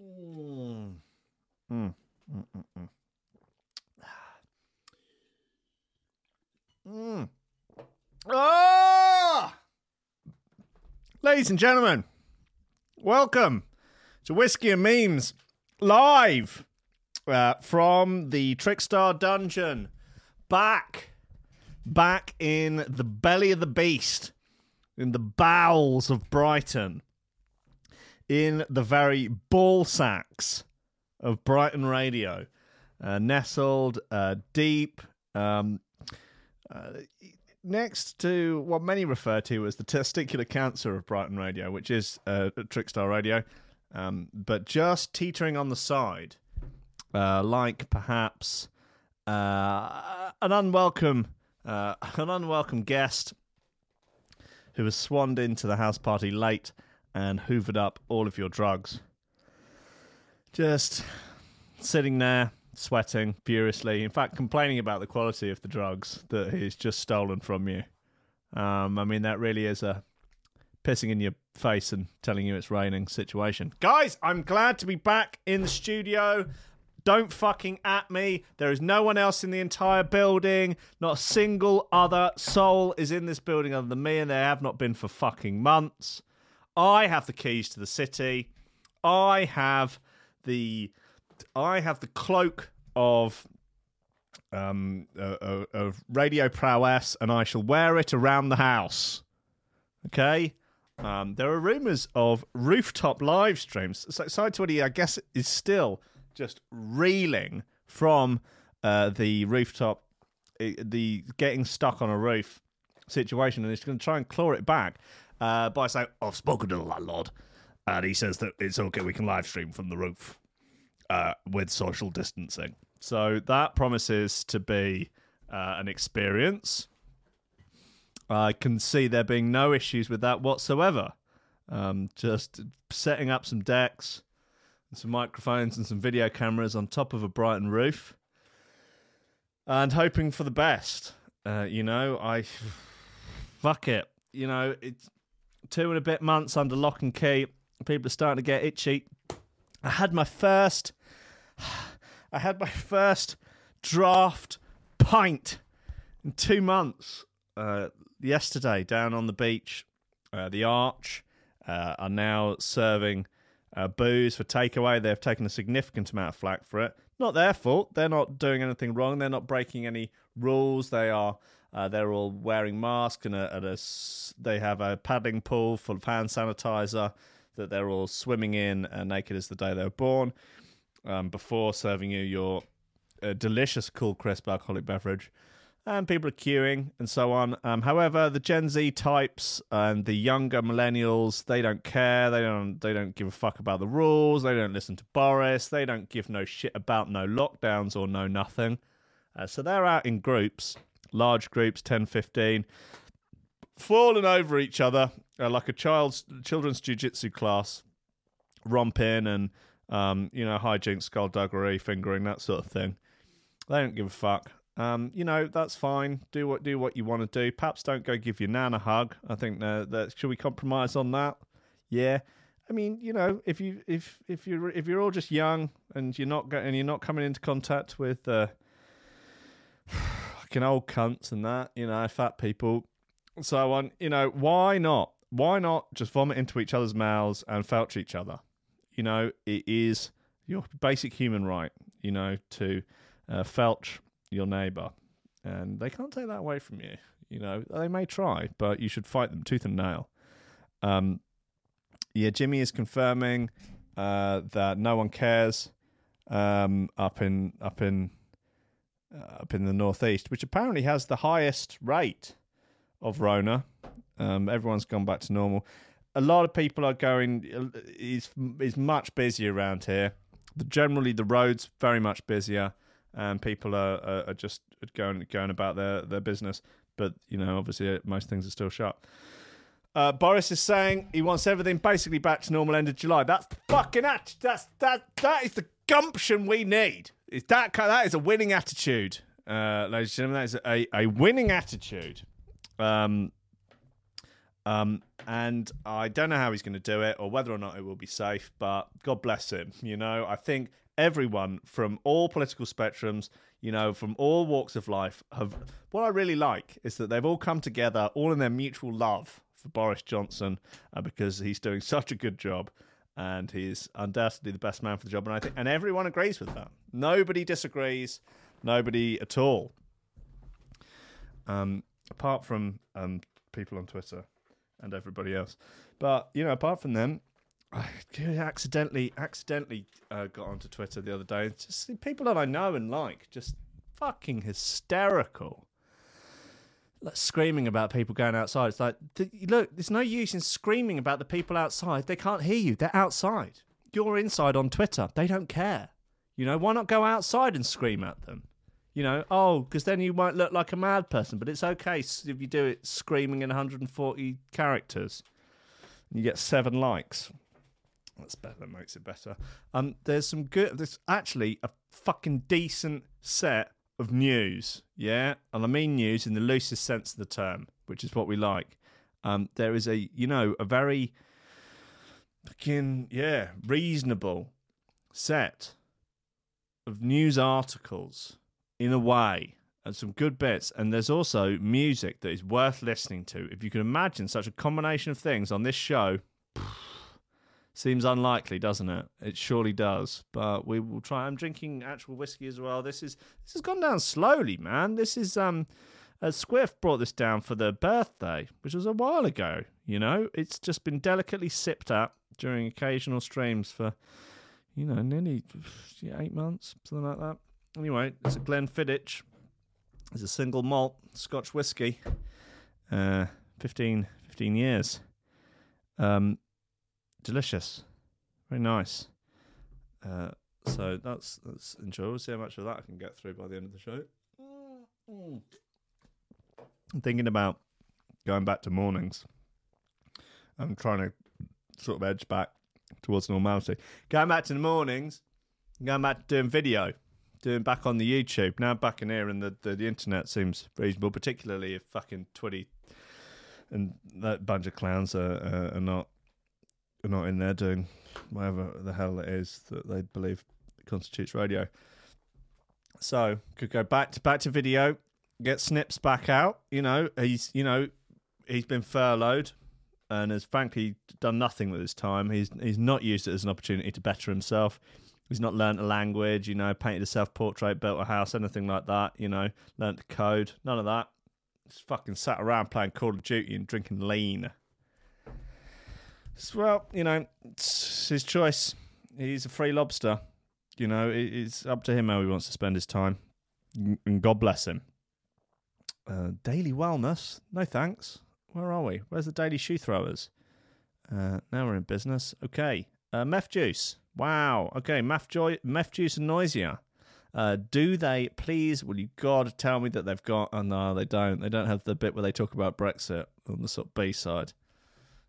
Mm. Mm. Mm, mm, mm. Mm. Ah! Ladies and gentlemen, welcome to Whiskey and Memes live uh, from the Trickstar Dungeon. Back, back in the belly of the beast, in the bowels of Brighton, in the very ball sacks of Brighton Radio, uh, nestled uh, deep um, uh, next to what many refer to as the testicular cancer of Brighton Radio, which is uh, Trickstar Radio, um, but just teetering on the side, uh, like perhaps uh, an unwelcome an unwelcome guest who has swanned into the house party late and hoovered up all of your drugs. Just sitting there, sweating furiously. In fact, complaining about the quality of the drugs that he's just stolen from you. Um, I mean, that really is a pissing in your face and telling you it's raining situation. Guys, I'm glad to be back in the studio. Don't fucking at me. There is no one else in the entire building. Not a single other soul is in this building other than me, and they have not been for fucking months. I have the keys to the city. I have the I have the cloak of um uh, of radio prowess, and I shall wear it around the house. Okay. Um, there are rumors of rooftop live streams. So Side 20, I guess, is still just reeling from uh, the rooftop, the getting stuck on a roof situation, and it's going to try and claw it back uh, by saying, I've spoken to the landlord, and he says that it's okay, we can live stream from the roof uh, with social distancing. So that promises to be uh, an experience. I can see there being no issues with that whatsoever. Um, just setting up some decks, and some microphones, and some video cameras on top of a Brighton roof, and hoping for the best. Uh, you know, I fuck it. You know, it's two and a bit months under lock and key. People are starting to get itchy. I had my first, I had my first draft pint in two months. Uh, yesterday, down on the beach, uh, the Arch uh, are now serving uh, booze for takeaway. They've taken a significant amount of flack for it. Not their fault. They're not doing anything wrong. They're not breaking any rules. They are. Uh, they're all wearing masks and a, and a they have a paddling pool full of hand sanitizer that they're all swimming in uh, naked as the day they were born um, before serving you your uh, delicious cool crisp alcoholic beverage. And people are queuing and so on. Um, however, the Gen Z types and the younger millennials, they don't care. They don't. They don't give a fuck about the rules. They don't listen to Boris. They don't give no shit about no lockdowns or no nothing. Uh, so they're out in groups, large groups, 10, 15, falling over each other uh, like a child's children's jiu-jitsu class, romping and um, you know hijinks, skullduggery, fingering, that sort of thing. They don't give a fuck. Um, you know that's fine. Do what do what you want to do. Perhaps don't go give your nan a hug. I think uh, that should we compromise on that? Yeah. I mean, you know, if you if if you if you're all just young and you're not and you're not coming into contact with uh, fucking old cunts and that, you know, fat people, so on, you know, why not? Why not just vomit into each other's mouths and felch each other? You know, it is your basic human right, you know, to uh, felch your neighbor, and they can't take that away from you. You know, they may try, but you should fight them tooth and nail. Um, yeah, Jimmy is confirming uh, that no one cares um, up in up in uh, up in the northeast, which apparently has the highest rate of Rona. Um, everyone's gone back to normal. A lot of people are going. is is much busier around here. The, generally, the roads very much busier, and people are, are, are just going going about their their business. But you know, obviously, most things are still shut. Uh, Boris is saying he wants everything basically back to normal end of July. That's the fucking at- that's that that is the gumption we need. Is that kind that is a winning attitude, uh, ladies and gentlemen. That is a, a winning attitude. Um, um, and I don't know how he's going to do it or whether or not it will be safe, but God bless him. You know, I think everyone from all political spectrums, you know, from all walks of life, have. What I really like is that they've all come together, all in their mutual love for Boris Johnson, uh, because he's doing such a good job. And he's undoubtedly the best man for the job, and I think, and everyone agrees with that. Nobody disagrees, nobody at all. Um, apart from um, people on Twitter and everybody else. But you know, apart from them, I accidentally accidentally uh, got onto Twitter the other day. It's just people that I know and like, just fucking hysterical. Like screaming about people going outside. It's like, look, there's no use in screaming about the people outside. They can't hear you. They're outside. You're inside on Twitter. They don't care. You know, why not go outside and scream at them? You know, oh, because then you might look like a mad person, but it's okay if you do it screaming in 140 characters. You get seven likes. That's better. That makes it better. Um, there's some good. There's actually a fucking decent set of news. Yeah, and I mean news in the loosest sense of the term, which is what we like. Um, there is a you know a very fucking yeah reasonable set of news articles in a way and some good bits. And there's also music that is worth listening to. If you can imagine such a combination of things on this show, seems unlikely, doesn't it? It surely does. But we will try. I'm drinking actual whiskey as well. This is this has gone down slowly, man. This is um. Uh, Squiff brought this down for their birthday, which was a while ago. You know, it's just been delicately sipped up during occasional streams for, you know, nearly eight months, something like that. Anyway, it's a Glenfiddich. It's a single malt Scotch whiskey. Uh, 15, 15 years. Um, delicious. Very nice. Uh, so that's that's enjoyable. We'll see how much of that I can get through by the end of the show. I'm thinking about going back to mornings. I'm trying to sort of edge back towards normality. Going back to the mornings, going back to doing video doing back on the YouTube. Now back in here, and the, the, the internet seems reasonable, particularly if fucking Twitty and that bunch of clowns are, uh, are not are not in there doing whatever the hell it is that they believe constitutes radio. So could go back to back to video, get Snips back out. You know he's you know he's been furloughed and has frankly done nothing with his time. He's he's not used it as an opportunity to better himself. He's not learnt a language, you know, painted a self portrait, built a house, anything like that, you know, learnt the code, none of that. Just fucking sat around playing Call of Duty and drinking lean. Well, you know, it's his choice. He's a free lobster. You know, it's up to him how he wants to spend his time. And God bless him. Uh, daily wellness? No thanks. Where are we? Where's the daily shoe throwers? Uh, now we're in business. Okay. Uh, meth juice. Wow. Okay, Meth, Joy, Mefjus and Noisia. Uh, do they please? Will you God tell me that they've got? Oh no, they don't. They don't have the bit where they talk about Brexit on the sort of B side.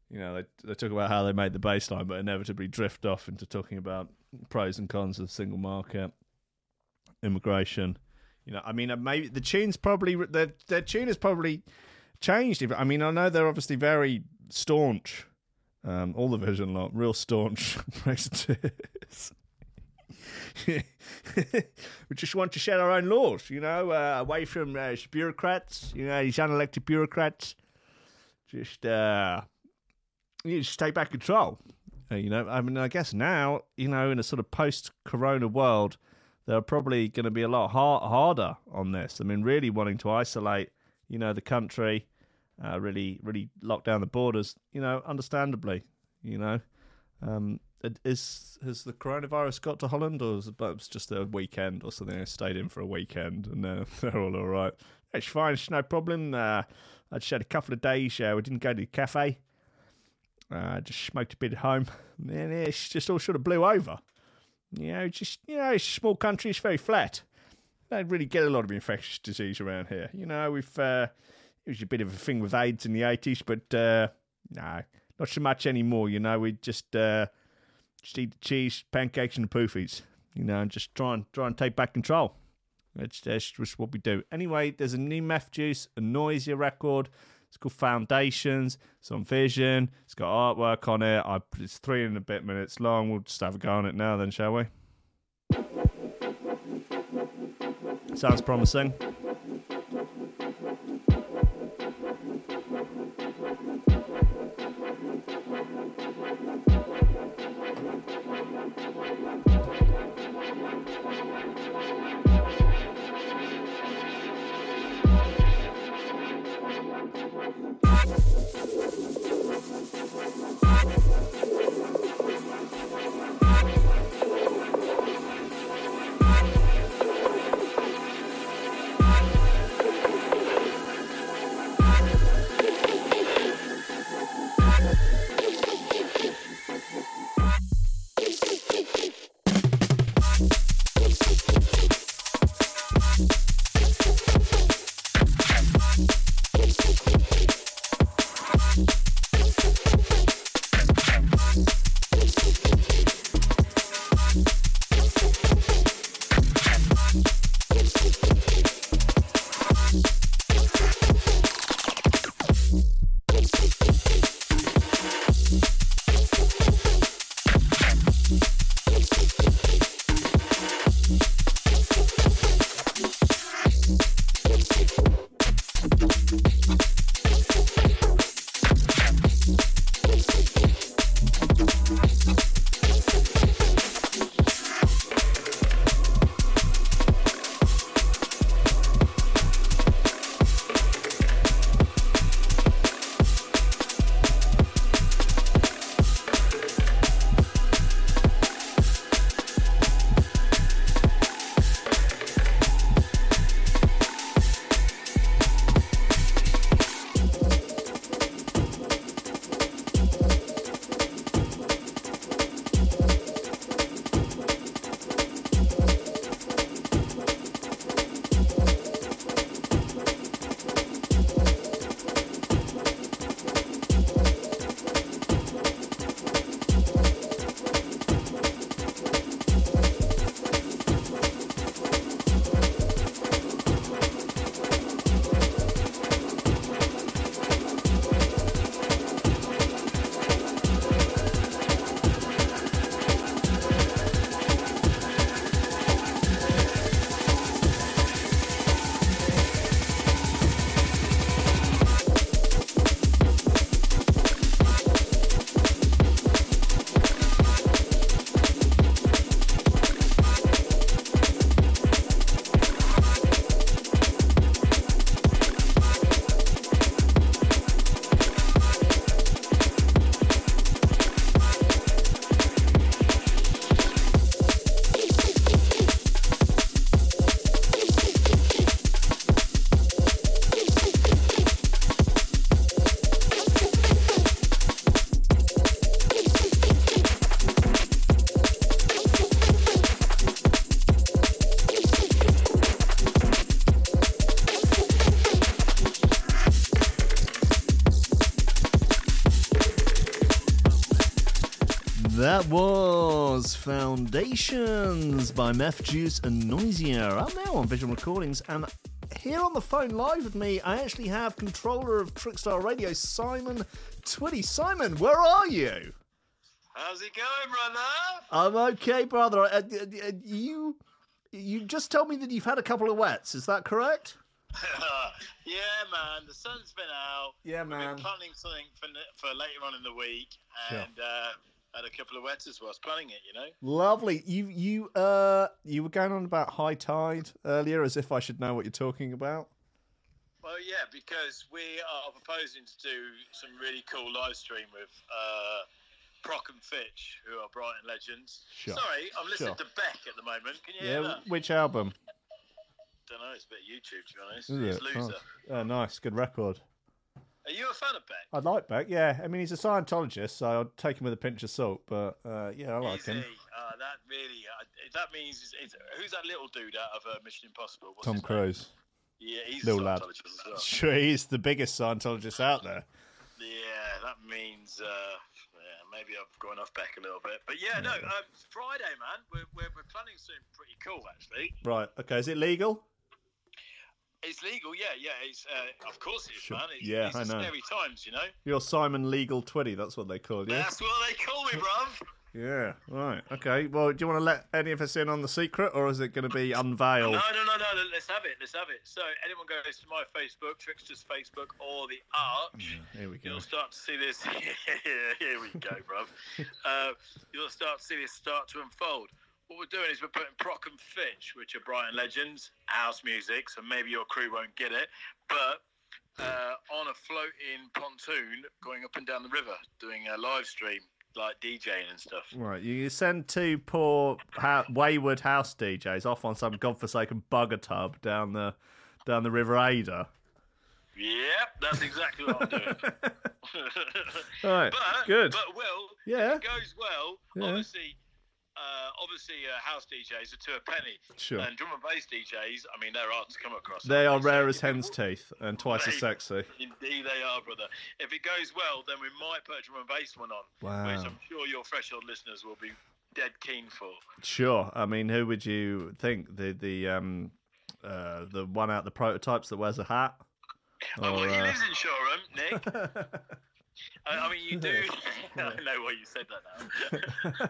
You know, they they talk about how they made the baseline, but inevitably drift off into talking about pros and cons of the single market, immigration. You know, I mean, uh, maybe the tune's probably their their tune has probably changed. I mean, I know they're obviously very staunch um, all the Vision lot, real staunch Brexiteers. we just want to set our own laws, you know, uh, away from uh, bureaucrats, you know, these unelected bureaucrats. Just, uh, you just take back control. Uh, you know, I mean, I guess now, you know, in a sort of post-corona world, they're probably going to be a lot hard, harder on this. I mean, really wanting to isolate, you know, the country uh, really really lock down the borders. You know, understandably. You know, um, is has the coronavirus got to Holland, or is it just a weekend or something? I stayed in for a weekend, and uh, they're all all right. It's fine. It's no problem. Uh, I just had a couple of days. Uh, we didn't go to the cafe. Uh, just smoked a bit at home. And it's just all sort of blew over. You know, just you know, it's a small country. It's very flat. Don't really get a lot of infectious disease around here. You know, we've uh, it was a bit of a thing with AIDS in the 80s, but uh, no, not so much anymore. You know, we just uh, just eat the cheese, pancakes, and the poofies. You know, and just try and try and take back control. That's, that's just what we do. Anyway, there's a new Mefjus, a Noisia record. It's called Foundations. It's on Vision. It's got artwork on it. I, it's three and a bit minutes long. We'll just have a go on it now, then, shall we? Sounds promising. That Foundations by Mefjus and Noisia. I'm now on Vision Recordings, and here on the phone live with me, I actually have controller of Trickstar Radio, Simon Twitty. Simon, where are you? How's it going, brother? I'm okay, brother. Uh, uh, you, you just told me that you've had a couple of wets. Is that correct? yeah, man. The sun's been out. Yeah, We've man. been planning something for for later on in the week, and uh, had a couple of wets as well. I was planning it, you know. Lovely. You, you, uh, you were going on about high tide earlier, as if I should know what you're talking about. Well, yeah, because we are proposing to do some really cool live stream with uh, Prok and Fitch, who are Brighton legends. Sure. Sorry, I'm listening Sure. to Beck at the moment. Can you hear Yeah. that? Which album? Don't know. It's a bit YouTube, to be honest. Is it's it? Loser. Oh, nice. Good record. Are you a fan of Beck? I like Beck. Yeah. I mean, he's a Scientologist, so I'd take him with a pinch of salt. But uh, yeah, I like Is him. Uh, that really. Uh, that means it's, it's, who's that little dude out of uh, Mission Impossible? What's Tom name? Cruise. Yeah, he's Little a lad. Scientologist as well. Sure, he's the biggest Scientologist out there. Yeah, that means uh, yeah, maybe I've gone off back a little bit. But yeah, no, um, Friday, man. We're, we're, we're planning something pretty cool, actually. Right. Okay. Is it legal? It's legal, yeah, yeah. It's uh, of course it is, man. It's, Yeah, it's I know. Scary times, you know. You're Simon Legal Twitty. That's what they call you. That's what they call me, bruv. Yeah. Right. Okay. Well, do you want to let any of us in on the secret, or is it going to be unveiled? No, no, no, no. Let's have it. Let's have it. So, anyone goes to my Facebook, Trickster's Facebook, or the Arch, Here we go. you'll start to see this. Here we go, bruv. Uh, you'll start to see this start to unfold. What we're doing is we're putting Prok and Fitch, which are Brighton legends, house music, so maybe your crew won't get it, but uh, on a floating pontoon going up and down the river, doing a live stream, like DJing and stuff. Right, you send two poor ha- wayward house DJs off on some godforsaken bugger tub down the down the River Adur. Yep, that's exactly what I'm doing. Right, But good. But Will, Yeah. if it goes well. Yeah. Obviously, uh, obviously, uh, house DJs are to a penny, Sure. and drum and bass DJs. I mean, they're hard to come across. They are rare as hen's teeth and twice as sexy. Indeed, they are, brother. If it goes well, then we might put a drum and bass one on, which Wow. I'm sure your threshold listeners will be dead keen for. Sure. I mean, who would you think the the um uh the one out the prototypes that wears a hat? oh, well, he uh, lives in Shoreham, Nick. I, I mean, you do. I know why you said that now.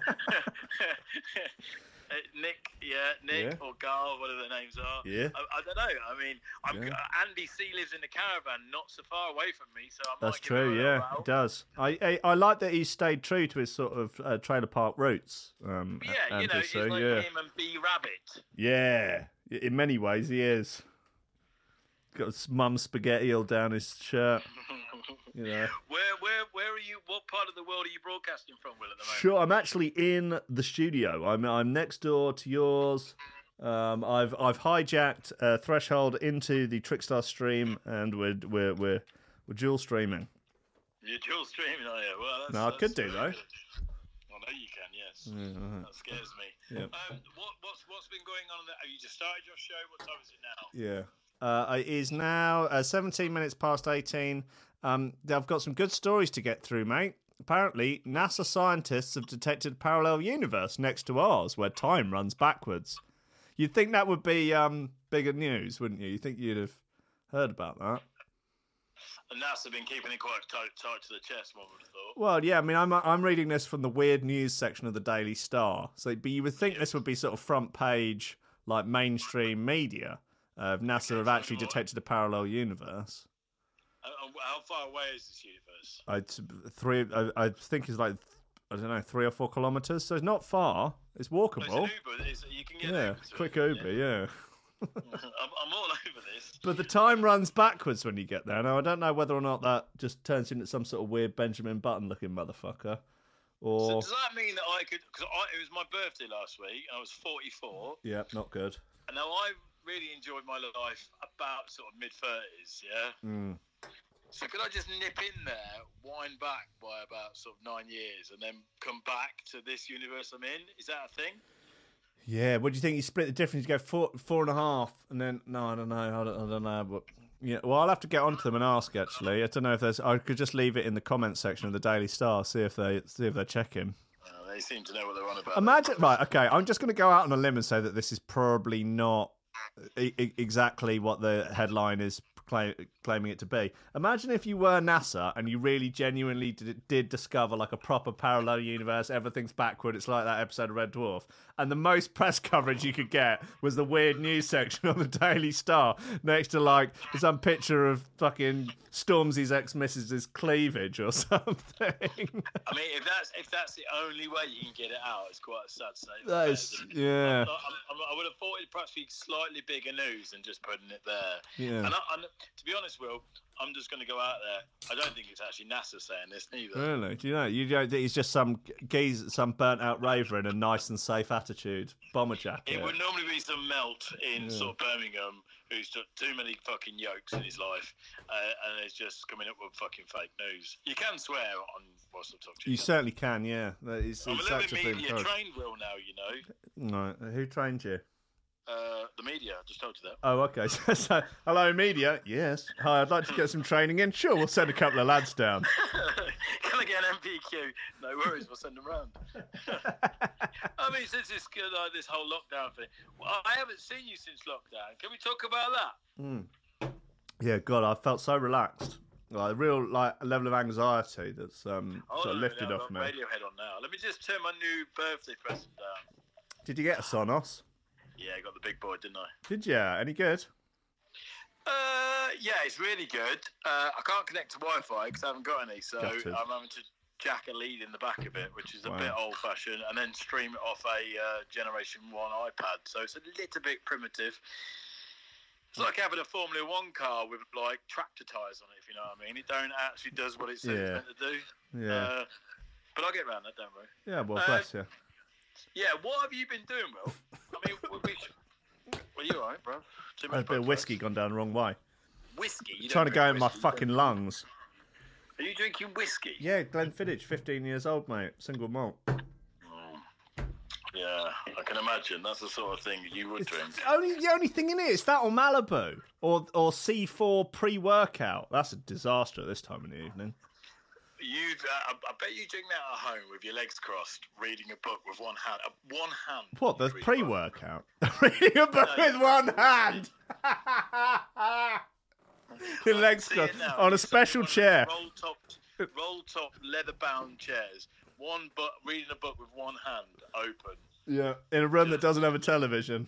Uh, Nick, yeah, Nick Yeah. or Garl, whatever their names are. Yeah. I, I don't know. I mean, I'm, Yeah. Andy C lives in the caravan, not so far away from me, so I might That's true. Yeah, it does. I, I I like that he stayed true to his sort of uh, trailer park roots. Um, Yeah, you know, Andy, it's like yeah. him and B Rabbit. Yeah, in many ways he is. Got mum spaghetti all down his shirt. You know. Where, where, where are you? What part of the world are you broadcasting from, Will, at the moment? Sure, I'm actually in the studio. I'm I'm next door to yours. Um, I've I've hijacked uh, Threshold into the Trickstar stream, and we're we're we're we're dual streaming. You're dual streaming, are you? Well, that's, No, I that's could do, though. I know you can. Yes. That scares me. Yeah. Um, what, what's what's been going on? There? Have you just started your show? What time is it now? Yeah. Uh, it is now uh, 17 minutes past 18. Um, I've got some good stories to get through, mate. Apparently, NASA scientists have detected a parallel universe next to ours where time runs backwards. You'd think that would be um, bigger news, wouldn't you? You think you'd have heard about that? And NASA been keeping it quite tight, tight to the chest. One would have thought. Well, yeah. I mean, I'm I'm reading this from the weird news section of the Daily Star. So, but you would think this would be sort of front page, like mainstream media. Uh, NASA have actually detected a parallel universe. Uh, uh, how far away is this universe? I three. I, I think it's like I don't know, three or four kilometers. So it's not far. It's Oh, it's walkable. Uber. It's, you can get Yeah, Uber quick it, Uber. Yeah. I'm, I'm all over this. But the time runs backwards when you get there. Now I don't know whether or not that just turns into some sort of weird Benjamin Button looking motherfucker, So or does that mean that I could? Because it was my birthday last week, and I was 44. yeah, not good. And now I really enjoyed my life about sort of mid 30s. Yeah. Mm. So could I just nip in there, wind back by about sort of nine years, and then come back to this universe I'm in? Is that a thing? Yeah. What do you think? You split the difference. You go four, four and a half, and then no, I don't know. I don't, I don't know. But yeah, well, I'll have to get onto them and ask. Actually, I don't know if there's. I could just leave it in the comments section of the Daily Star. See if they see if they're checking. Uh, they seem to know what they're on about. Imagine, right? Okay, I'm just going to go out on a limb and say that this is probably not exactly what the headline is cla- claiming it to be. Imagine if you were NASA and you really genuinely did, did discover like a proper parallel universe. Everything's backward. It's like that episode of Red Dwarf, and the most press coverage you could get was the weird news section on the Daily Star next to like some picture of fucking Stormzy's ex missus's cleavage or something. I mean, if that's if that's the only way you can get it out, it's quite a sad state. That is, yeah. I, I, I would have thought it'd perhaps be slightly bigger news than just putting it there. Yeah. And, I, to be honest, Will, I'm just going to go out there. I don't think it's actually NASA saying this neither. Really? Do you know? You don't think he's just some geese, some burnt out raver in a nice and safe attitude, bomber jacket? It would normally be some melt in sort of Birmingham who's took too many fucking yokes in his life uh, and is just coming up with fucking fake news. You can swear on what's talk to You certainly can, yeah. That is, I'm a it's little bit media trained, Will, now, you know. Right. Who trained you? Uh, the media, I just told you that. Oh, okay. So, so, hello, media. Yes. Hi, I'd like to get some training in. Sure, we'll send a couple of lads down. Can I get an MPQ? No worries, we'll send them round. I mean, since this uh, this whole lockdown thing, well, I haven't seen you since lockdown. Can we talk about that? Hmm. Yeah, God, I felt so relaxed. Like a real like level of anxiety that's um Oh, sort of lifted no, off me. Radiohead on now. Let me just turn my new birthday present down. Did you get a Sonos? Yeah, I got the big boy, didn't I? Did you? Any good? Uh, yeah, it's really good. Uh, I can't connect to Wi-Fi because I haven't got any, so Gutted. I'm having to jack a lead in the back of it, which is a Wow. bit old-fashioned, and then stream it off a uh, Generation One iPad. So it's a little bit primitive. It's like having a Formula One car with like tractor tires on it, if you know what I mean. It don't actually does what it says Yeah. it's meant to do. Yeah. Uh, but I'll get around that, don't worry. yeah. Well, uh, bless you. Yeah, what have you been doing, Will? I mean, we, we, well, you alright, bro? Too A bit of whiskey gone down the wrong way. Whiskey? You Trying to go in my whiskey, fucking lungs. Are you drinking whiskey? Yeah, Glenfiddich, 15 years old, mate. Single malt. Mm. Yeah, I can imagine. That's the sort of thing you would drink. The only the only thing in it is that or Malibu or or C4 pre-workout. That's a disaster at this time in the evening. You, uh, I, bet you drink that at home with your legs crossed, reading a book with one hand. Uh, one hand. What the pre-workout? Reading a book No, with one hand. Your legs crossed now. on a special chair. Roll top, roll top, leather bound chairs. One book, reading a book with one hand open. Yeah, in a room that doesn't have a television.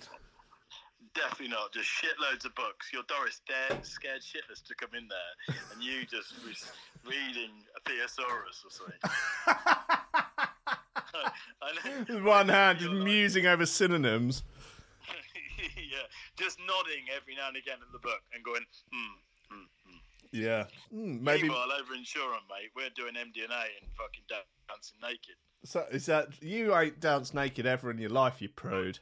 Definitely not. Just shitloads of books. You're Doris Dare, scared shitless to come in there, and you just was reading a Thesaurus or something. I One hand, just like- musing over synonyms. yeah, just nodding every now and again at the book and going, hmm, hmm, hmm. Yeah. Mm, maybe. Meanwhile, over in Shoreham, mate, we're doing MDMA and fucking dancing naked. So, is that you ain't danced naked ever in your life, you prude?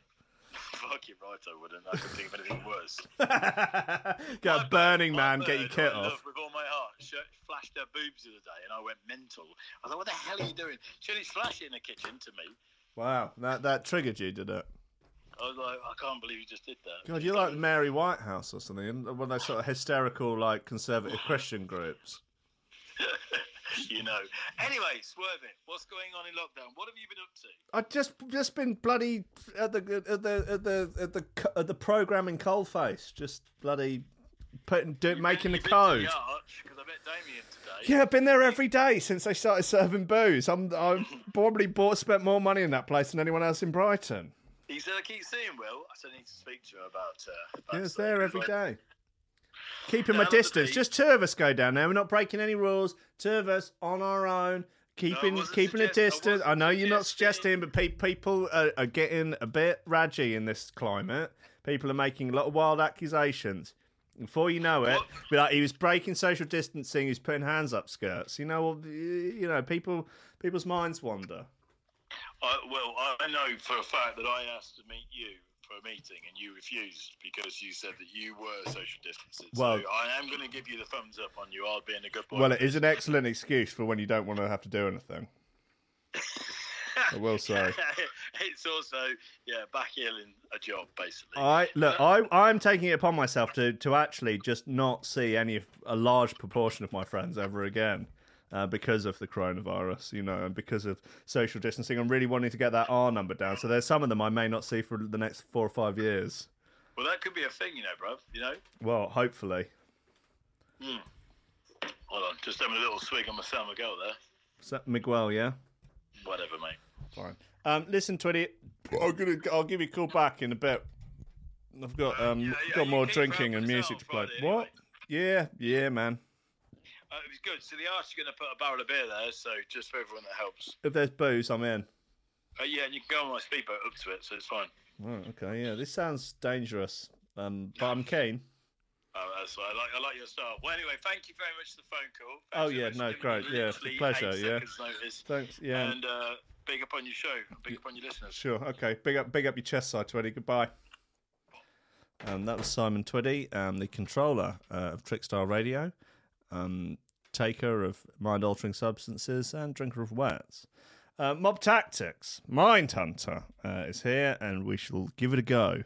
Fuck you right, I wouldn't. I could think of anything worse. Go a Burning Man, get your kit off. With all my heart, she flashed her boobs the other day, and I went mental. I thought, "What the hell are you doing?" She flashed it in the kitchen to me. Wow, that that triggered you, did it? I was like, "I can't believe you just did that." God, you're like Mary Whitehouse or something, one of those sort of hysterical, like conservative Christian groups. you know. Anyway, swerving. What's going on in lockdown? What have you been up to? I've just just been bloody at the at the at the at the at the programming coalface, just bloody putting do, making the been to code. Arch, 'cause I met Damien today. Yeah, I've been there every day since they started serving booze. I'm I've probably bought spent more money in that place than anyone else in Brighton. He said, "I keep seeing Will." I said, "I need to speak to him about." Uh, about Yeah, it's there every day. Keeping my distance. Just two of us go down there. We're not breaking any rules. Two of us on our own. Keeping wasn't keeping a suggest- I distance. I, wasn't know you're not suggesting- but pe- people are, are getting a bit raggy in this climate. People are making a lot of wild accusations. Before you know it, like he was breaking social distancing. He's putting hands up skirts. You know, well, you know, people people's minds wander. I, well, I know for a fact that I asked to meet you for a meeting and you refused because you said that you were social distancing. Well- so I am going to give you the thumbs up on you. I'll be in a good boy. Well, it is an excellent excuse for when you don't want to have to do anything. I will say. it's also yeah, back backheeling a job basically. I look, uh, I I'm taking it upon myself to to actually just not see any of a large proportion of my friends ever again. Uh, because of the coronavirus, you know, and because of social distancing, I'm really wanting to get that R number down. So there's some of them I may not see for the next four or five years. well, that could be a thing, you know, bruv. You know. Well, hopefully. Hold on, just having a little swig on my San Miguel there. Is that Miguel, yeah. Whatever, mate. Fine. Um, listen, Twitty, I'm gonna I'll give you a call back in a bit. I've got um yeah, yeah, got more drinking and music to play. Friday What? anyway. Yeah, yeah, man. Uh, it was good. So the arch are going to put a barrel of beer there, so just for everyone that helps. If there's booze, I'm in. Uh, yeah, and you can go on my speedboat up to it, so it's fine. Oh, okay, yeah. This sounds dangerous, um, but I'm keen. Oh, that's I like. I like your style. Well, anyway, thank you very much for the phone call. Thanks Oh, yeah, no, great, yeah, it's a pleasure, yeah. Notice. Thanks. Yeah. And uh, big up on your show. Big up on your listeners. Sure. Okay. Big up, big up your chest side, Twitty. Goodbye. Um, that was Simon Twiddy, um, the controller uh, of Trickstar Radio, um, taker of mind-altering substances and drinker of wets. Uh, Mob Tactics, Mind Hunter, uh, is here, and we shall give it a go.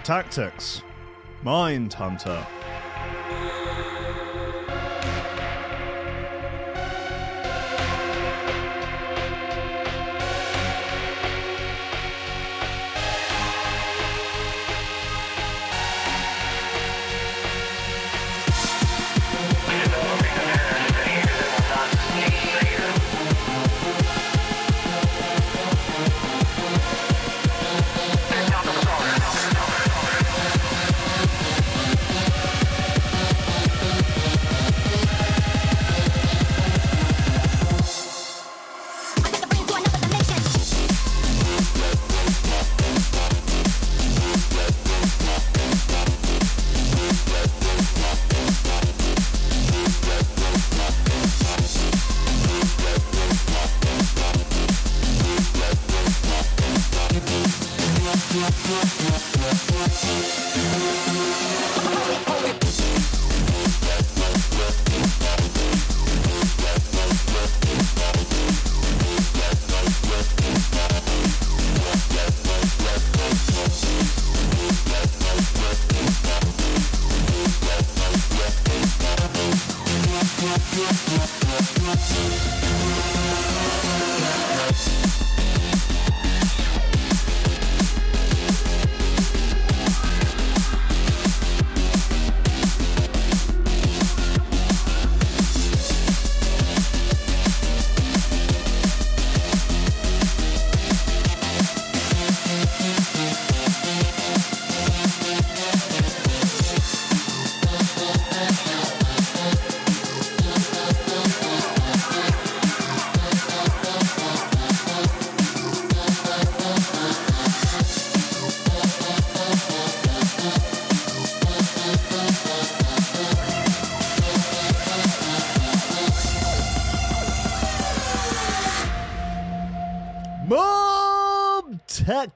Tactics, Mind Hunter.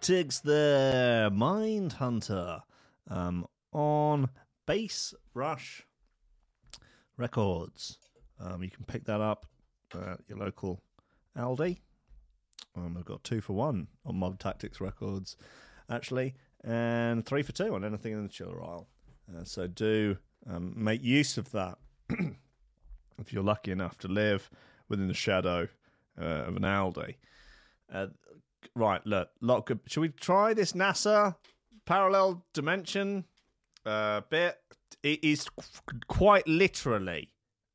Tactics there, Mind Hunter, um, on Bass Rush Records. Um, you can pick that up at your local Aldi. Um, I've got two for one on Mob Tactics Records, actually, and three for two on anything in the chiller aisle. Uh, so do um, make use of that if you're lucky enough to live within the shadow uh, of an Aldi. Uh, right, look, lot good. Should we try this NASA parallel dimension uh, bit? It is quite literally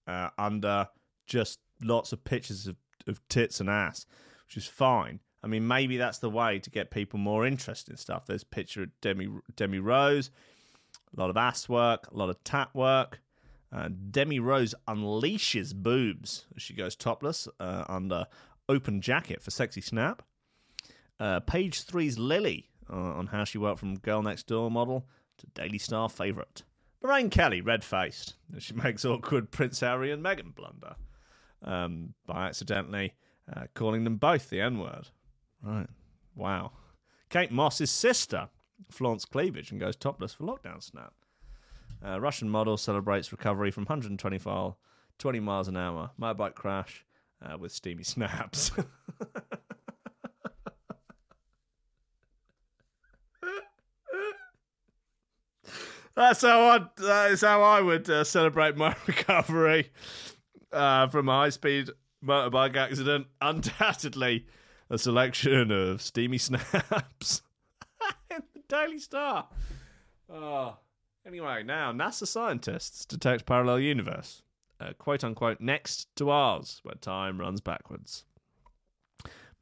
uh, under just lots of pictures of, of tits and ass, which is fine. I mean, maybe that's the way to get people more interested in stuff. There's a picture of Demi Demi Rose, a lot of ass work, a lot of tat work. Uh, Demi Rose unleashes boobs as she goes topless uh, under open jacket for sexy snap. Uh, page three's Lily uh, on how she worked from girl next door model to Daily Star favourite. Lorraine Kelly, red faced, as she makes awkward Prince Harry and Meghan blunder um, by accidentally uh, calling them both the N word. Right. Wow. Kate Moss's sister flaunts cleavage and goes topless for lockdown snap. Uh, Russian model celebrates recovery from 125 20 miles an hour motorbike crash uh, with steamy snaps. That's how I. That is how I would uh, celebrate my recovery uh, from a high-speed motorbike accident. Undoubtedly, a selection of steamy snaps in the Daily Star. Oh. Anyway, now NASA scientists detect parallel universe, uh, quote unquote, next to ours, where time runs backwards.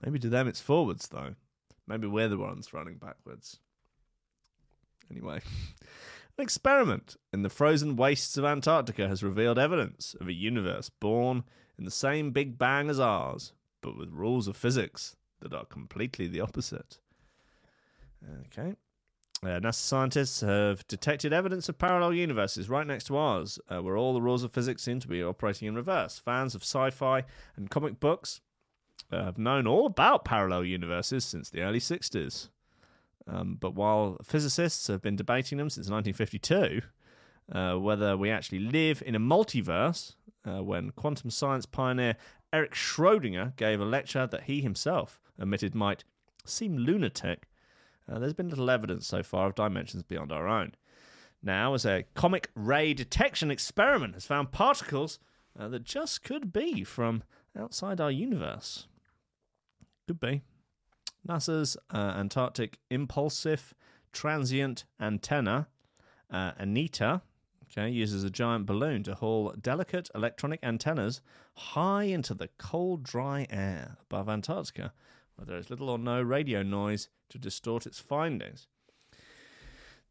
Maybe to them it's forwards, though. Maybe we're the ones running backwards. Anyway, an experiment in the frozen wastes of Antarctica has revealed evidence of a universe born in the same Big Bang as ours, but with rules of physics that are completely the opposite. Okay. Uh, NASA scientists have detected evidence of parallel universes right next to ours, uh, where all the rules of physics seem to be operating in reverse. Fans of sci fi and comic books uh, have known all about parallel universes since the early 60s. Um, but while physicists have been debating them since 1952, uh, whether we actually live in a multiverse, uh, when quantum science pioneer Erich Schrödinger gave a lecture that he himself admitted might seem lunatic, uh, there's been little evidence so far of dimensions beyond our own. Now, as a cosmic ray detection experiment has found particles uh, that just could be from outside our universe. Could be. NASA's uh, Antarctic Impulsive Transient Antenna, uh, ANITA, okay, uses a giant balloon to haul delicate electronic antennas high into the cold, dry air above Antarctica, where there is little or no radio noise to distort its findings.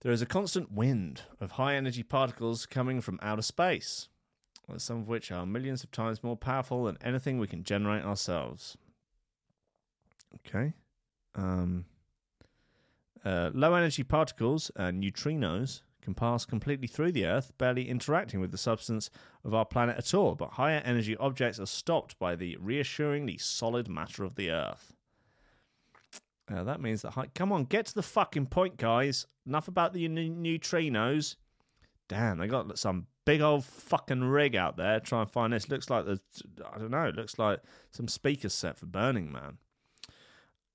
There is a constant wind of high energy particles coming from outer space, some of which are millions of times more powerful than anything we can generate ourselves. Okay. Um, uh, low energy particles, uh, neutrinos, can pass completely through the Earth, barely interacting with the substance of our planet at all, but higher energy objects are stopped by the reassuringly solid matter of the Earth. Uh, that means that. Come on, get to the fucking point, guys. Enough about the neutrinos. Damn, they got some big old fucking rig out there. Try and find this. Looks like the. I don't know. Looks like some speakers set for Burning Man.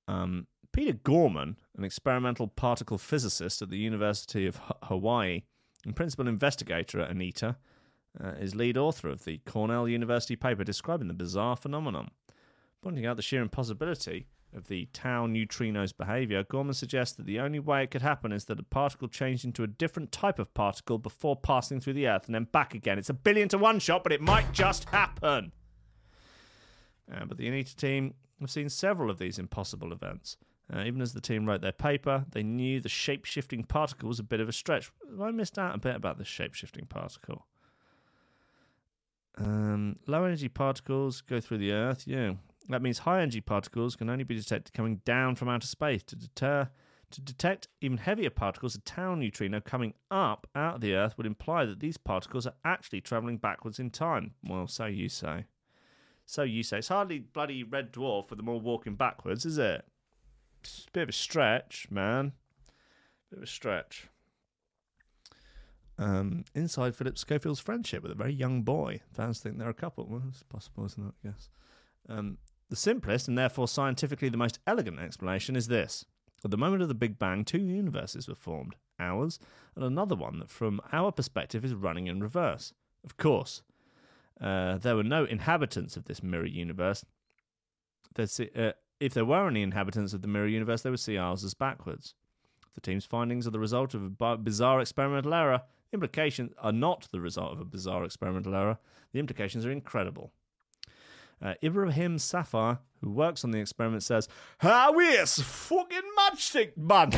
Um, Peter Gorham, an experimental particle physicist at the University of H- Hawaii and principal investigator at ANITA, uh, is lead author of the Cornell University paper describing the bizarre phenomenon. Pointing out the sheer impossibility of the tau neutrino's behavior, Gorham suggests that the only way it could happen is that a particle changed into a different type of particle before passing through the Earth and then back again. It's a billion to one shot, but it might just happen. Uh, but the ANITA team have seen several of these impossible events. Uh, even as the team wrote their paper, they knew the shape shifting particle was a bit of a stretch. I missed out a bit about the shape shifting particle? Um, low energy particles go through the Earth, yeah. That means high energy particles can only be detected coming down from outer space. To deter to detect even heavier particles, a tau neutrino coming up out of the Earth would imply that these particles are actually travelling backwards in time. Well, so you say. So you say. It's hardly bloody red dwarf with them all walking backwards, is it? A bit of a stretch, man. Bit of a stretch. Um, inside Philip Schofield's friendship with a very young boy. Fans think they're a couple. Well, it's possible, isn't it? I guess. Um, the simplest and therefore scientifically the most elegant explanation is this. At the moment of the Big Bang, two universes were formed ours and another one that, from our perspective, is running in reverse. Of course, uh, there were no inhabitants of this mirror universe. Uh, if there were any inhabitants of the mirror universe, they would see ours as backwards. The team's findings are the result of a bizarre experimental error. The Implications are not the result of a bizarre experimental error. The implications are incredible. Uh, Ibrahim Safar, who works on the experiment, says, How is fucking magic, man?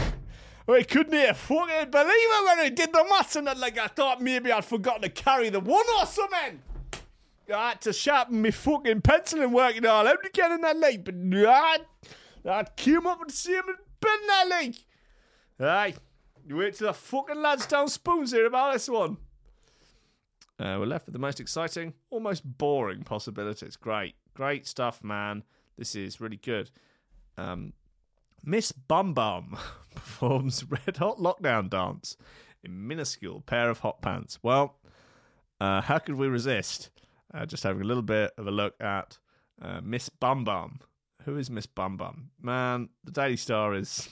I couldn't hear fucking believe it when I did the maths and like I thought maybe I'd forgotten to carry the one or something. I had to sharpen my fucking pencil and work it all out again in that lake, but I, I came up with the same pen that lake. Aye, you wait till the fucking lads down spoons here about this one. Uh, we're left with the most exciting, almost boring possibilities. Great, great stuff, man. This is really good. Um, Miss Bum Bum performs Red Hot Lockdown Dance in minuscule pair of hot pants. Well, uh, how could we resist? Uh, just having a little bit of a look at uh, Miss Bum Bum. Who is Miss Bum Bum? Man, the Daily Star is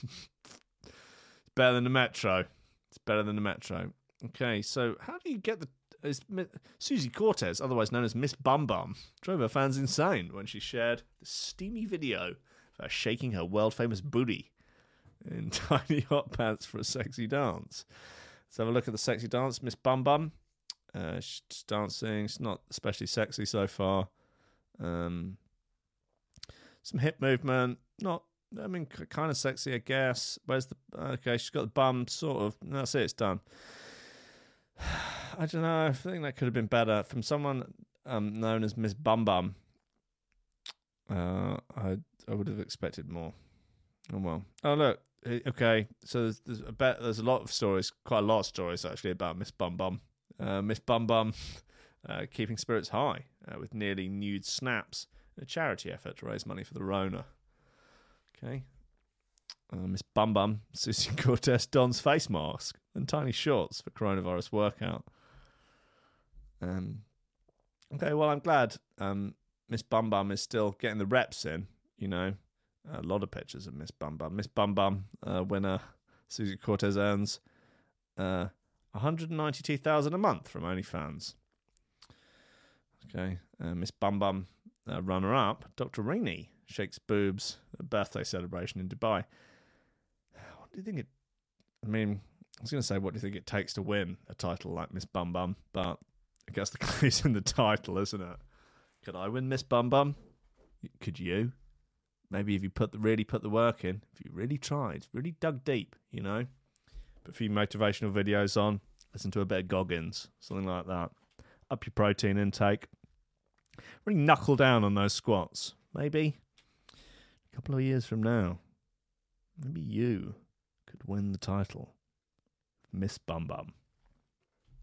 better than the Metro. It's better than the Metro. Okay, so how do you get the is Susie Cortez, otherwise known as Miss Bum Bum, drove her fans insane when she shared the steamy video of her shaking her world famous booty in tiny hot pants for a sexy dance. Let's have a look at the sexy dance, Miss Bum Bum. Uh, she's dancing. It's not especially sexy so far. Um, some hip movement. Not, I mean, kind of sexy, I guess. Where's the okay? She's got the bum, sort of. That's it. It's done. I don't know. I think that could have been better from someone um, known as Miss Bum Bum. Uh, I I would have expected more. Oh well. Oh look. Okay. So there's, there's a bet. There's a lot of stories. Quite a lot of stories actually about Miss Bum Bum. Uh, Miss Bum Bum uh, keeping spirits high uh, with nearly nude snaps. A charity effort to raise money for the Rona. Okay. Uh, Miss Bum Bum, Susie Cortez dons face mask and tiny shorts for coronavirus workout. Um, okay, well, I'm glad um, Miss Bum Bum is still getting the reps in. You know, a lot of pictures of Miss Bum Bum. Miss Bum Bum, uh, winner Susie Cortez earns uh, 192,000 a month from OnlyFans. Okay, uh, Miss Bum Bum, uh, runner up, Dr. Rini shakes boobs at birthday celebration in Dubai. What do you think it? I mean, I was going to say, what do you think it takes to win a title like Miss Bum Bum? But I guess the clue's in the title, isn't it? Could I win Miss Bum Bum? Could you? Maybe if you put the, really put the work in, if you really tried, really dug deep, you know, a few motivational videos on, listen to a bit of Goggins, something like that. Up your protein intake. Really knuckle down on those squats. Maybe a couple of years from now, maybe you could win the title. Miss Bum Bum.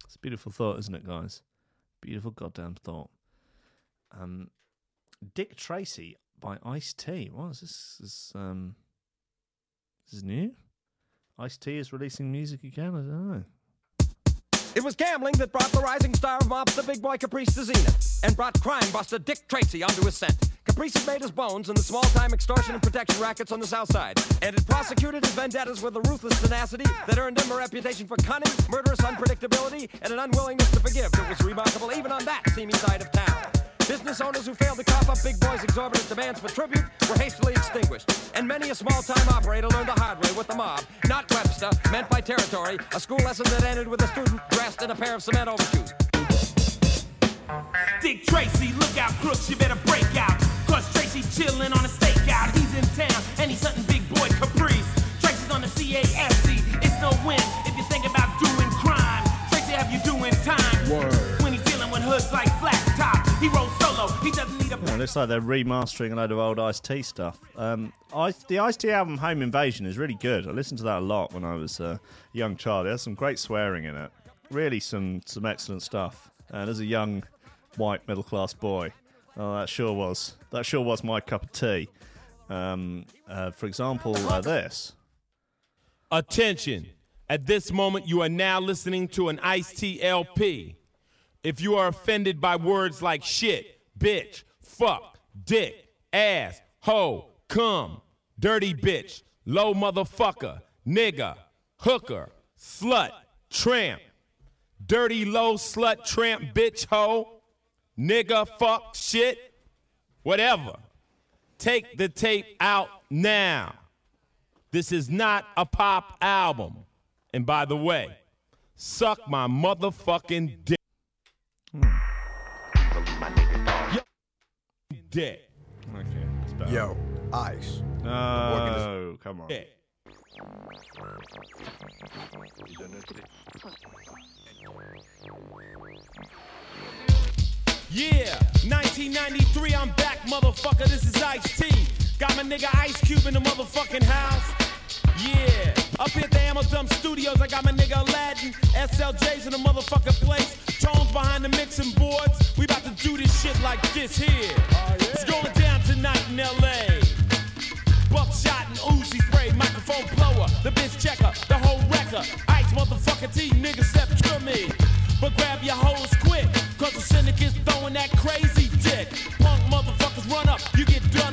It's a beautiful thought, isn't it, guys? Beautiful goddamn thought. Um, Dick Tracy by Ice T. What is this? Is um, this is new? Ice T is releasing music again. I don't know. It was gambling that brought the rising star of mobs, the big boy Caprice to zenith, and brought crime buster Dick Tracy onto his scent. Caprice had made his bones in the small time extortion and protection rackets on the South Side, and had prosecuted his vendettas with a ruthless tenacity that earned him a reputation for cunning, murderous unpredictability, and an unwillingness to forgive that was remarkable even on that seamy side of town. Business owners who failed to cough up Big Boy's exorbitant demands for tribute were hastily extinguished, and many a small-time operator learned the hard way with the mob, not Webster, meant by territory, a school lesson that ended with a student dressed in a pair of cement overshoes. Dick Tracy, look out, crooks, you better break out. Cause Tracy chillin' on a stakeout. He's in town and he's hunting big boy Caprice. Tracy's on the CAFC. It's no win if you think about doing crime. Tracy have you doing time. Word. When he's dealing with hoods like Flat Top, he rolls solo. He doesn't need a. Yeah, it looks like they're remastering a load of old Ice T stuff. Um, Ice, the Ice T album Home Invasion is really good. I listened to that a lot when I was a young child. It has some great swearing in it. Really, some some excellent stuff. And as a young white middle class boy, oh, that sure was that sure was my cup of tea. Um, uh, for example, uh, this. Attention. At this moment, you are now listening to an Ice T LP. If you are offended by words like shit, bitch, fuck, dick, ass, hoe, cum, dirty bitch, low motherfucker, nigga, hooker, slut, tramp, dirty low slut, tramp, bitch, hoe, nigga, fuck, shit, whatever. Take the tape out now. This is not a pop album. And by the way, suck my motherfucking dick. Dick. Okay, it's better. Yo, Ice. No, come on. dick. Yeah, 1993, I'm back, motherfucker. This is Ice T. Got my nigga Ice Cube in the motherfucking house. Yeah, up here at the Amazon Studios, I got my nigga Aladdin, SLJ's in the motherfucking place. Tones behind the mixing boards. We about to do this shit like this here. Oh, it's going down tonight in LA.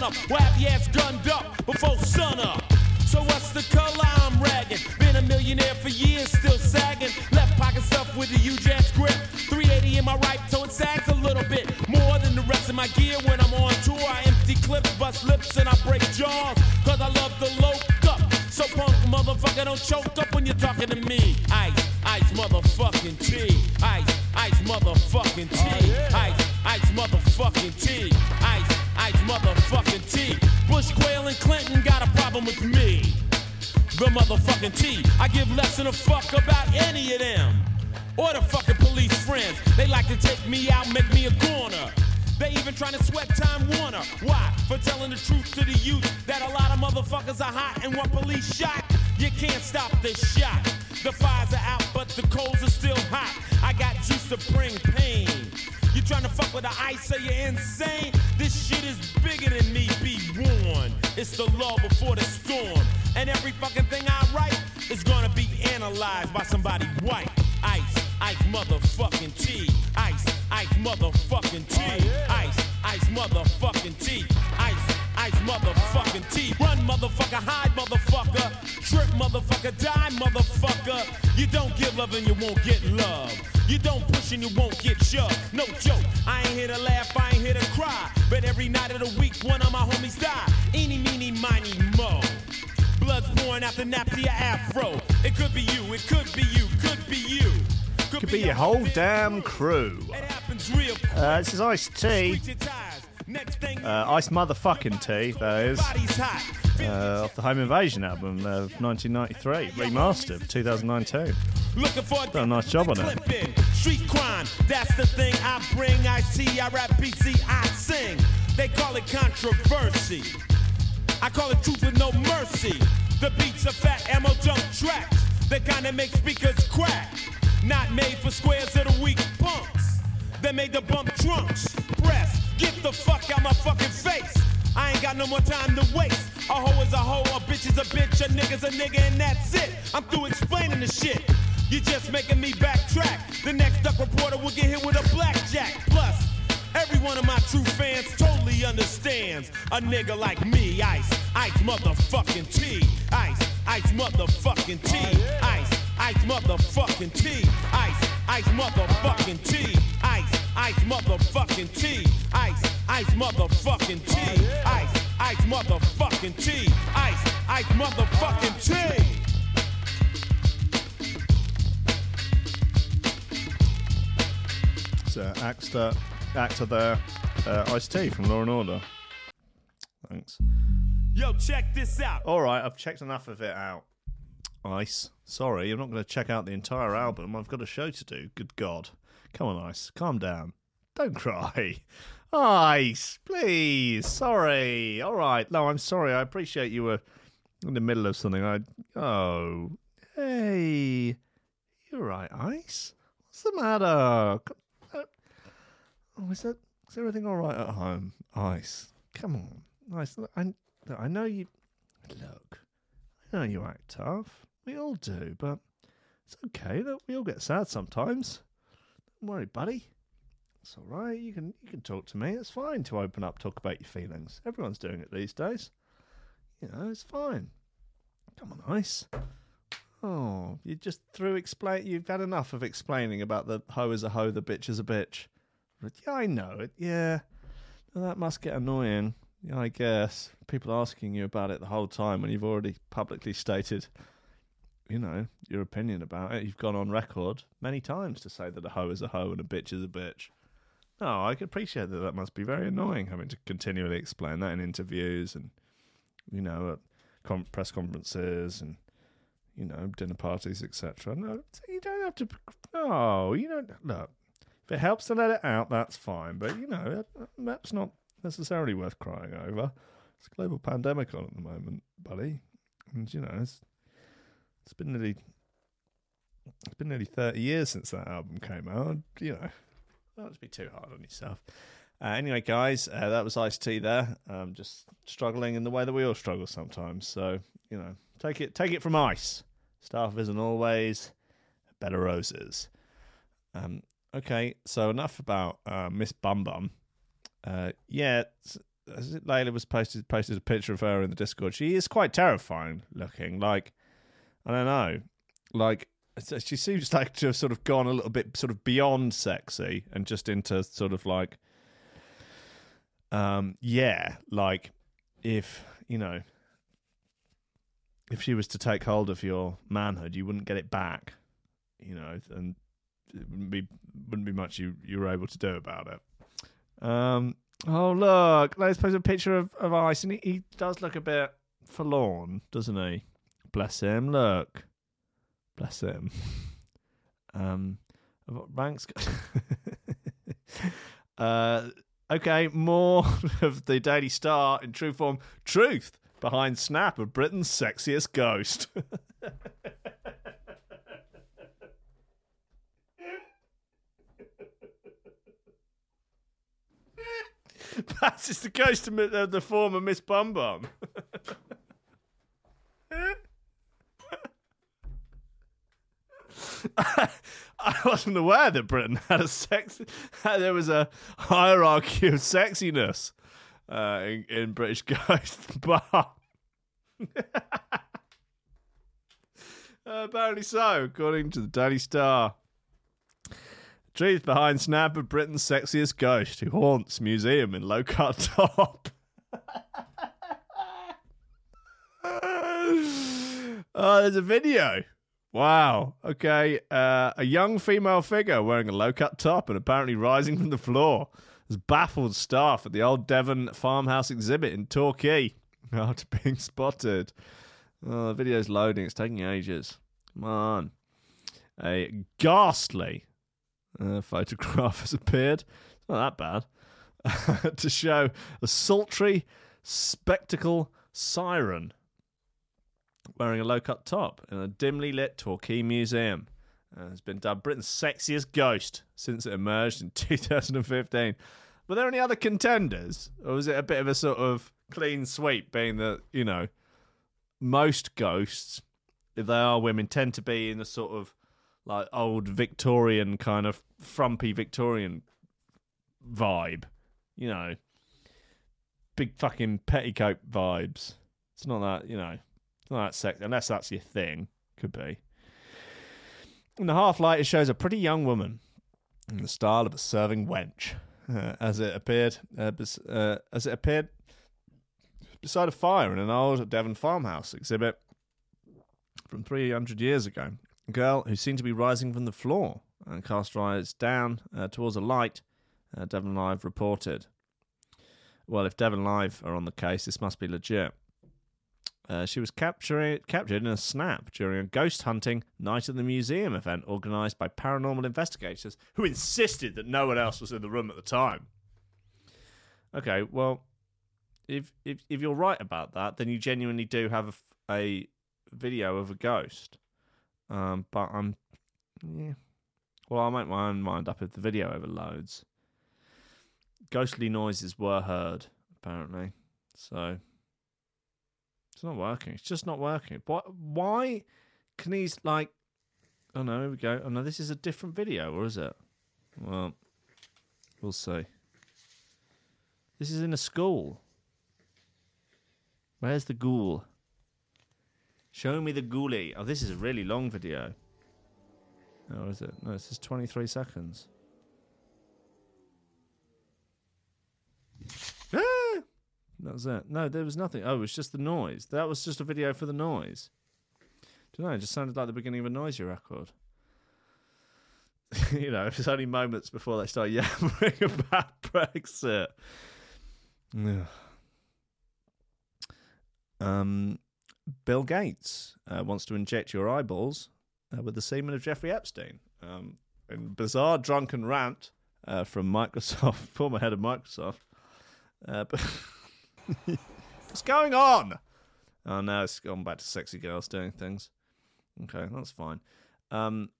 Up. We'll have your ass gunned up before sun up. So what's the color I'm ragging? Been a millionaire for years, still sagging. Left pocket stuff with the U-Jazz grip. 380 in my right, so it sags a little bit more than the rest of my gear. When I'm on tour, I empty clips, bust lips, and I break jaws. Cause I love to lope up. So punk motherfucker, don't choke up when you're talking to me. Ice I give less than a fuck about any of them. Or the fucking police friends. They like to take me out, make me a corner. They even trying to sweat Time Warner. Why? For telling the truth to the youth that a lot of motherfuckers are hot and want police shot. You can't stop this shot. Be your whole damn crew. It happens real quick. Uh, this is Ice T. Squeeze your tires. Next thing Uh, Ice motherfucking T, that is. Uh, off the Home Invasion album of 1993, remastered 2019. Looking for Done a nice job on it. Street crime, that's the thing I bring. I see, I rap BC, I sing. They call it controversy. I call it truth with no mercy. The beats are fat ammo jump tracks. They kinda make speakers crack. Not made for squares of the weak punks. They made the bump trunks. Press, get the fuck out my fucking face. I ain't got no more time to waste. A hoe is a hoe, a bitch is a bitch, a nigga's a nigga, and that's it. I'm through explaining the shit. You're just making me backtrack. The next duck reporter will get hit with a blackjack. Plus, every one of my true fans totally understands a nigga like me. Ice, ice motherfucking T. Ice, ice motherfucking T. Ice, ice motherfucking T. Ice, ice motherfucking T. Ice, ice motherfucking T. Ice, ice motherfucking T. Ice, ice motherfucking T. Ice, ice motherfucking T. It's uh, actor, actor there, uh, Ice T from Law and Order. Thanks. Yo, check this out. All right, I've checked enough of it out. Ice, sorry, I'm not going to check out the entire album. I've got a show to do. Good God. Come on, Ice, calm down. Don't cry. Ice, please. Sorry. All right. No, I'm sorry. I appreciate you were in the middle of something. I. Oh. Hey. You're right, Ice. What's the matter? Uh, Oh, is that. Is everything all right at home? Ice. Come on. Ice. I, I know you. Look. I know you act tough. We all do, but it's okay. Look, we all get sad sometimes. Don't worry, buddy. It's all right. You can you can talk to me. It's fine to open up, talk about your feelings. Everyone's doing it these days. You know, it's fine. Come on, Ice. Oh, you just through explain. You've had enough of explaining about the hoe is a hoe, the bitch is a bitch. Yeah, I know it. Yeah, that must get annoying. Yeah, I guess people asking you about it the whole time when you've already publicly stated, you know, your opinion about it. You've gone on record many times to say that a hoe is a hoe and a bitch is a bitch. No, I can appreciate that. That must be very annoying having to continually explain that in interviews and, you know, at com- press conferences and, you know, dinner parties, etc. No, you don't have to. No, you don't. Look, if it helps to let it out, that's fine. But you know, that's not necessarily worth crying over. It's a global pandemic on at the moment, buddy, and you know, it's it's been nearly it's been nearly thirty years since that album came out. You know, don't be too hard on yourself. Uh, anyway, guys, uh, that was Ice T there. Um, just struggling in the way that we all struggle sometimes. So you know, take it take it from Ice. Staff isn't always better roses. Um, okay, so enough about uh, Miss Bum Bum. Uh, yeah, Layla was posted posted a picture of her in the Discord. She is quite terrifying looking. Like I don't know, like she seems like to have sort of gone a little bit sort of beyond sexy and just into sort of like, um, yeah, like if you know if she was to take hold of your manhood, you wouldn't get it back, you know, and it wouldn't be wouldn't be much you you were able to do about it. Um. Oh look, let's post a picture of, of Ice, and he, he does look a bit forlorn, doesn't he? Bless him. Look, bless him. Um, ranks. uh, okay, more of the Daily Star in true form. Truth behind snap of Britain's sexiest ghost. That's just the ghost of uh, the former Miss Bum Bum. I wasn't aware that Britain had a sex. There was a hierarchy of sexiness uh, in, in British Ghost Bar. Uh, apparently so, according to the Daily Star. Truth behind snap of Britain's sexiest ghost who haunts museum in cut top. oh, there's a video. Wow. Okay. Uh, a young female figure wearing a low cut top and apparently rising from the floor has baffled staff at the old Devon farmhouse exhibit in Torquay after being spotted. Oh, the video's loading. It's taking ages. Come on. A ghastly uh, photograph has appeared. It's not that bad. to show a sultry spectacle siren wearing a low cut top in a dimly lit Torquay museum. Uh, it's been dubbed Britain's sexiest ghost since it emerged in 2015. Were there any other contenders? Or was it a bit of a sort of clean sweep, being that, you know, most ghosts, if they are women, tend to be in a sort of like old Victorian kind of frumpy Victorian vibe, you know, big fucking petticoat vibes. It's not that, you know, not that unless that's your thing. Could be. In the half light, it shows a pretty young woman in the style of a serving wench, uh, as it appeared, uh, bes- uh, as it appeared beside a fire in an old Devon farmhouse exhibit from 300 years ago. A girl who seemed to be rising from the floor and cast her eyes down uh, towards a light, uh, Devon Live reported. Well, if Devon Live are on the case, this must be legit. Uh, she was capturing, captured in a snap during a ghost hunting night at the museum event organised by paranormal investigators who insisted that no one else was in the room at the time. Okay, well, if if if you're right about that, then you genuinely do have a video of a ghost. Um, but I'm, yeah. Well, I'll make my own mind up if the video overloads. Ghostly noises were heard apparently, so it's not working. It's just not working. But why can he's like? Oh no, here we go. Oh no, this is a different video, or is it? Well, we'll see. This is in a school. Where's the ghoul? Show me the ghoulie. Oh, this is a really long video. Oh, is it? No, this is 23 seconds. Ah! That was it. No, there was nothing. Oh, it was just the noise. That was just a video for the noise. don't know. It just sounded like the beginning of a noisy record. you know, it's only moments before they start yammering about Brexit. Ugh. Um, Bill Gates uh, wants to inject your eyeballs uh, with the semen of Jeffrey Epstein. Um, in bizarre drunken rant uh, from Microsoft, former head of Microsoft. Uh, but what's going on? Oh no, it's gone back to sexy girls doing things. Okay, that's fine. Um,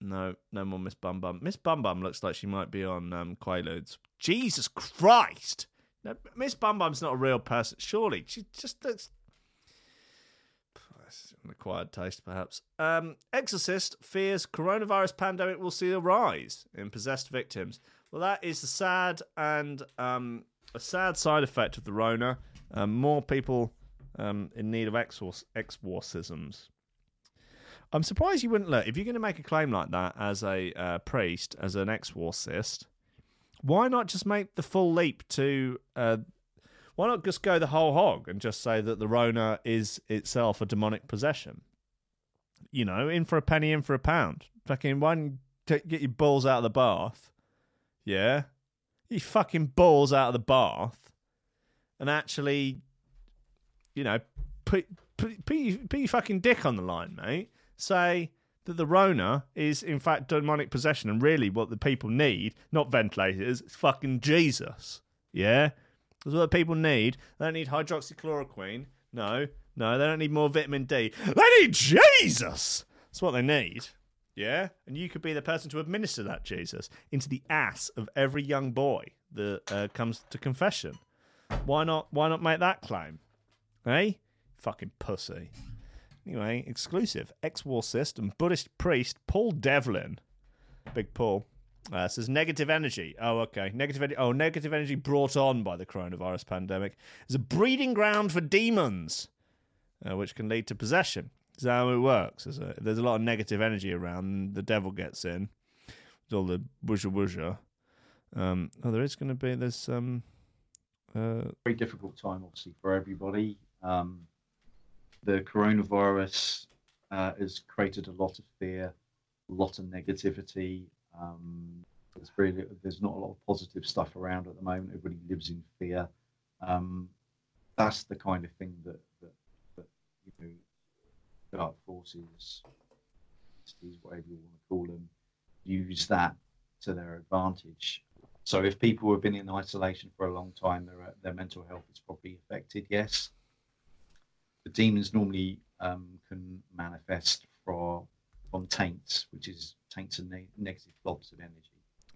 no, no more Miss Bum Bum. Miss Bum Bum looks like she might be on um, Quaaludes. Jesus Christ! No, Miss Bum Bum's not a real person. Surely she just looks. That's an acquired taste, perhaps. Um, Exorcist fears coronavirus pandemic will see a rise in possessed victims. Well, that is a sad and um, a sad side effect of the Rona. Um, more people um, in need of exor- exorcisms. I'm surprised you wouldn't look. If you're going to make a claim like that as a uh, priest, as an exorcist, why not just make the full leap to? Uh, why not just go the whole hog and just say that the Rona is itself a demonic possession? You know, in for a penny, in for a pound. Fucking t- get your balls out of the bath? Yeah, you fucking balls out of the bath, and actually, you know, put put, put, your, put your fucking dick on the line, mate. Say that the Rona is in fact demonic possession, and really what the people need, not ventilators, is fucking Jesus. Yeah, that's what the people need. They don't need hydroxychloroquine. No, no, they don't need more vitamin D. They need Jesus. That's what they need. Yeah, and you could be the person to administer that Jesus into the ass of every young boy that uh, comes to confession. Why not? Why not make that claim? Hey, fucking pussy. Anyway, exclusive exorcist and Buddhist priest Paul Devlin, Big Paul, uh, says negative energy. Oh, okay, negative. energy. oh, negative energy brought on by the coronavirus pandemic is a breeding ground for demons, uh, which can lead to possession. Is that how it works? There's a, there's a lot of negative energy around. The devil gets in. With all the wusha wusha. Um, oh, there is going to be there's um, uh, very difficult time, obviously, for everybody. Um, the coronavirus uh, has created a lot of fear, a lot of negativity. Um, there's really there's not a lot of positive stuff around at the moment. Everybody lives in fear. Um, that's the kind of thing that that, that you know dark forces, whatever you want to call them, use that to their advantage. So if people have been in isolation for a long time, their their mental health is probably affected. Yes, the demons normally um, can manifest from from taints, which is taints and ne- negative blobs of energy.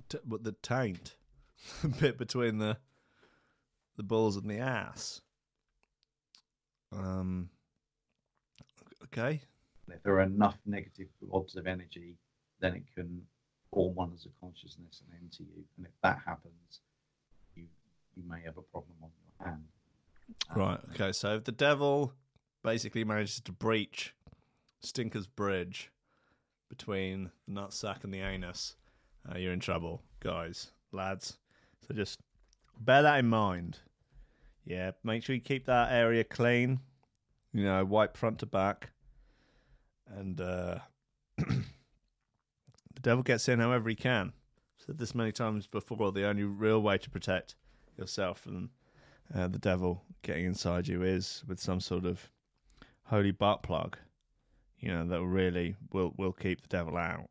T- but the taint, bit between the the balls and the ass. Um, Okay. If there are enough negative blobs of energy, then it can form one as a consciousness and enter you. And if that happens, you you may have a problem on your hand. Right. Okay. So if the devil basically manages to breach Stinker's bridge between the nutsack and the anus, uh, you're in trouble, guys, lads. So just bear that in mind. Yeah. Make sure you keep that area clean. You know, wipe front to back and uh, the devil gets in however he can. I've said this many times before. The only real way to protect yourself from uh, the devil getting inside you is with some sort of holy butt plug. You know that really will will keep the devil out.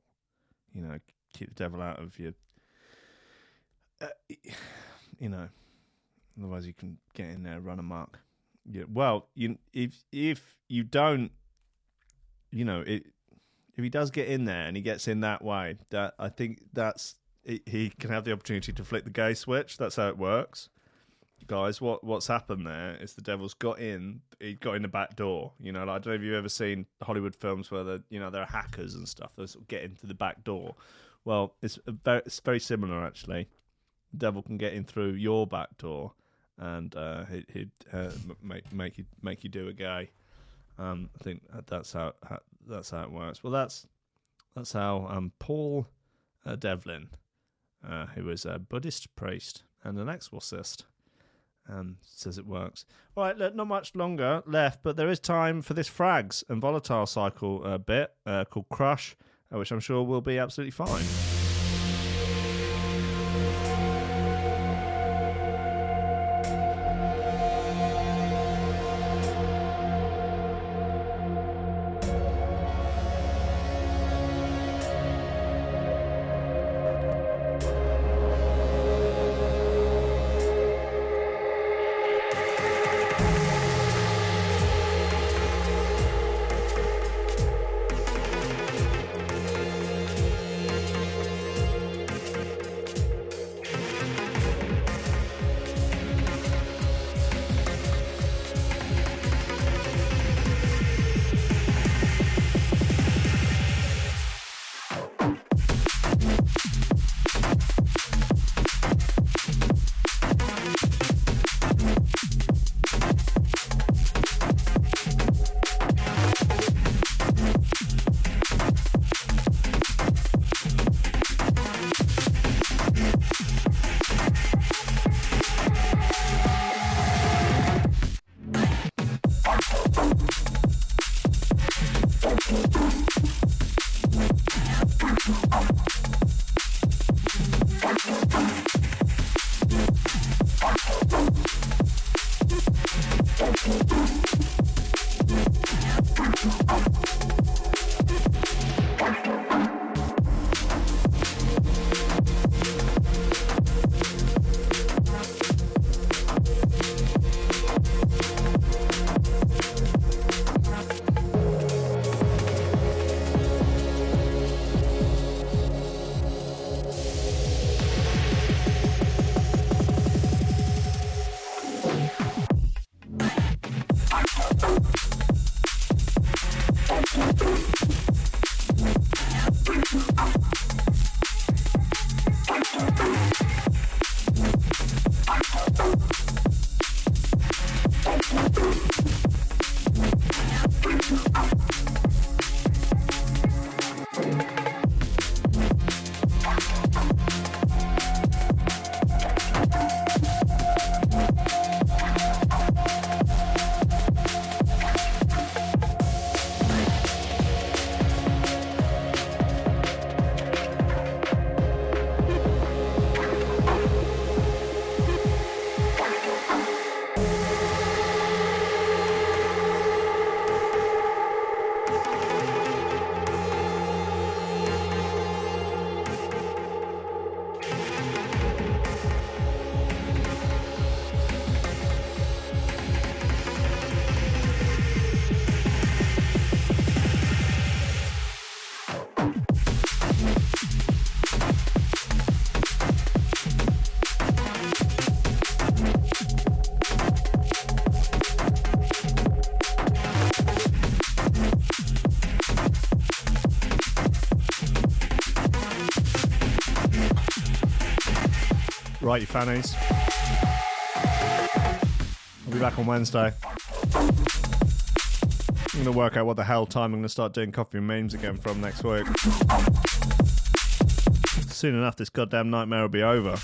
You know, keep the devil out of your. Uh, you know, otherwise you can get in there, run amok. Yeah, well, you if if you don't you know, it, if he does get in there and he gets in that way, that I think that's he can have the opportunity to flick the gay switch. That's how it works, guys. What what's happened there is the devil's got in. He got in the back door. You know, like, I don't know if you've ever seen Hollywood films where the you know there are hackers and stuff. They sort of get into the back door. Well, it's very it's very similar actually. The devil can get in through your back door, and uh, he, would uh, make make you make you do a gay. Um, I think that's how, that's how it works. Well, that's that's how um, Paul uh, Devlin, uh, who is a Buddhist priest and an exorcist, um, says it works. All right, look, not much longer left, but there is time for this frags and volatile cycle uh, bit uh, called Crush, which I'm sure will be absolutely fine. Righty fannies. I'll be back on Wednesday. I'm gonna work out what the hell time I'm gonna start doing coffee and memes again from next week. Soon enough, this goddamn nightmare will be over.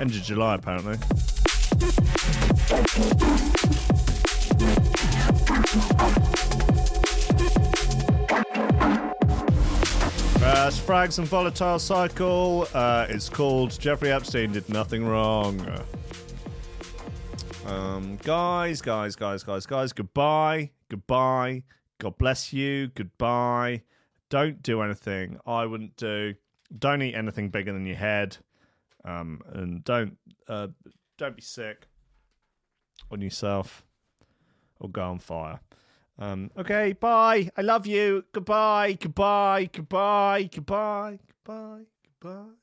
End of July, apparently. Frags and Volatile Cycle. Uh, it's called Jeffrey Epstein Did Nothing Wrong. Um, guys, guys, guys, guys, guys, goodbye. Goodbye. God bless you. Goodbye. Don't do anything I wouldn't do. Don't eat anything bigger than your head. Um, and don't uh, don't be sick on yourself or go on fire. Um, okay, bye. I love you. Goodbye. Goodbye. Goodbye. Goodbye. Goodbye. Goodbye.